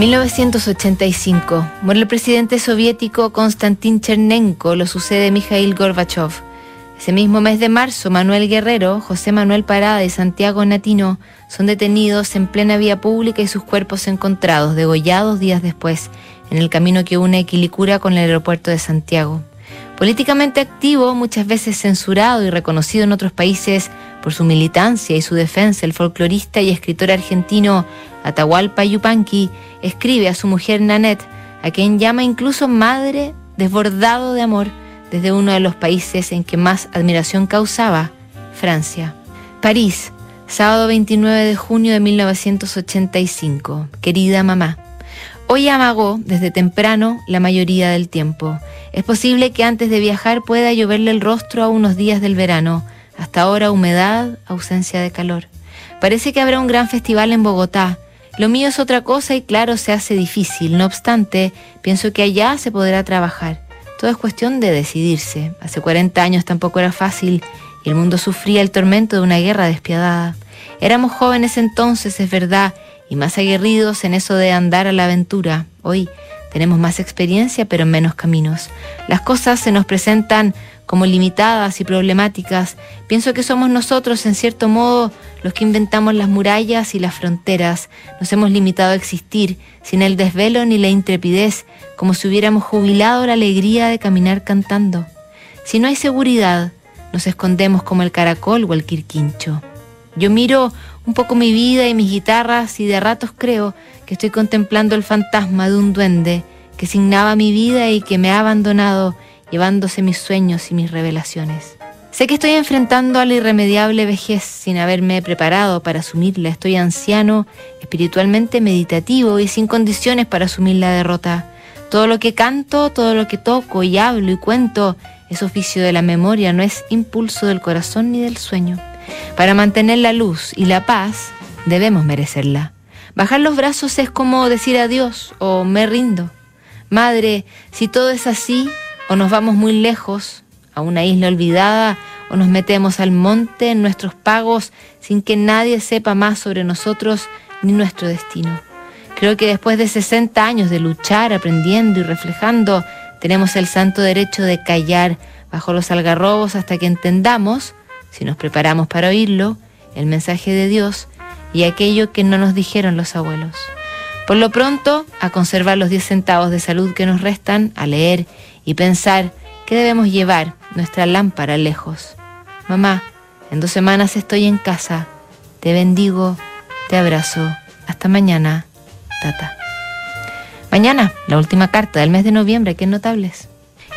1985. Muere el presidente soviético Konstantin Chernenko, lo sucede Mikhail Gorbachev. Ese mismo mes de marzo, Manuel Guerrero, José Manuel Parada y Santiago Natino son detenidos en plena vía pública y sus cuerpos encontrados, degollados días después, en el camino que une Quilicura con el aeropuerto de Santiago. Políticamente activo, muchas veces censurado y reconocido en otros países por su militancia y su defensa, el folclorista y escritor argentino Atahualpa Yupanqui escribe a su mujer Nanette, a quien llama incluso madre desbordado de amor desde uno de los países en que más admiración causaba, Francia. París, sábado 29 de junio de 1985. Querida mamá, hoy amagó desde temprano la mayoría del tiempo. Es posible que antes de viajar pueda lloverle el rostro a unos días del verano. Hasta ahora humedad, ausencia de calor. Parece que habrá un gran festival en Bogotá lo mío es otra cosa y claro, se hace difícil. No obstante, pienso que allá se podrá trabajar. Todo es cuestión de decidirse. Hace 40 años tampoco era fácil y el mundo sufría el tormento de una guerra despiadada. Éramos jóvenes entonces, es verdad, y más aguerridos en eso de andar a la aventura. Hoy tenemos más experiencia, pero en menos caminos. Las cosas se nos presentan como limitadas y problemáticas, pienso que somos nosotros, en cierto modo, los que inventamos las murallas y las fronteras. Nos hemos limitado a existir sin el desvelo ni la intrepidez, como si hubiéramos jubilado la alegría de caminar cantando. Si no hay seguridad, nos escondemos como el caracol o el quirquincho. Yo miro un poco mi vida y mis guitarras y de ratos creo que estoy contemplando el fantasma de un duende que signaba mi vida y que me ha abandonado llevándose mis sueños y mis revelaciones. Sé que estoy enfrentando a la irremediable vejez sin haberme preparado para asumirla. Estoy anciano, espiritualmente meditativo y sin condiciones para asumir la derrota. Todo lo que canto, todo lo que toco y hablo y cuento es oficio de la memoria, no es impulso del corazón ni del sueño. Para mantener la luz y la paz debemos merecerla. Bajar los brazos es como decir adiós o me rindo. Madre, si todo es así, o nos vamos muy lejos, a una isla olvidada, o nos metemos al monte en nuestros pagos sin que nadie sepa más sobre nosotros ni nuestro destino. Creo que después de 60 años de luchar, aprendiendo y reflejando, tenemos el santo derecho de callar bajo los algarrobos hasta que entendamos, si nos preparamos para oírlo, el mensaje de Dios y aquello que no nos dijeron los abuelos. Por lo pronto, a conservar los 10 centavos de salud que nos restan, a leer y pensar que debemos llevar nuestra lámpara lejos. Mamá, en dos semanas estoy en casa. Te bendigo, te abrazo. Hasta mañana, tata. Mañana, la última carta del mes de noviembre, que notables.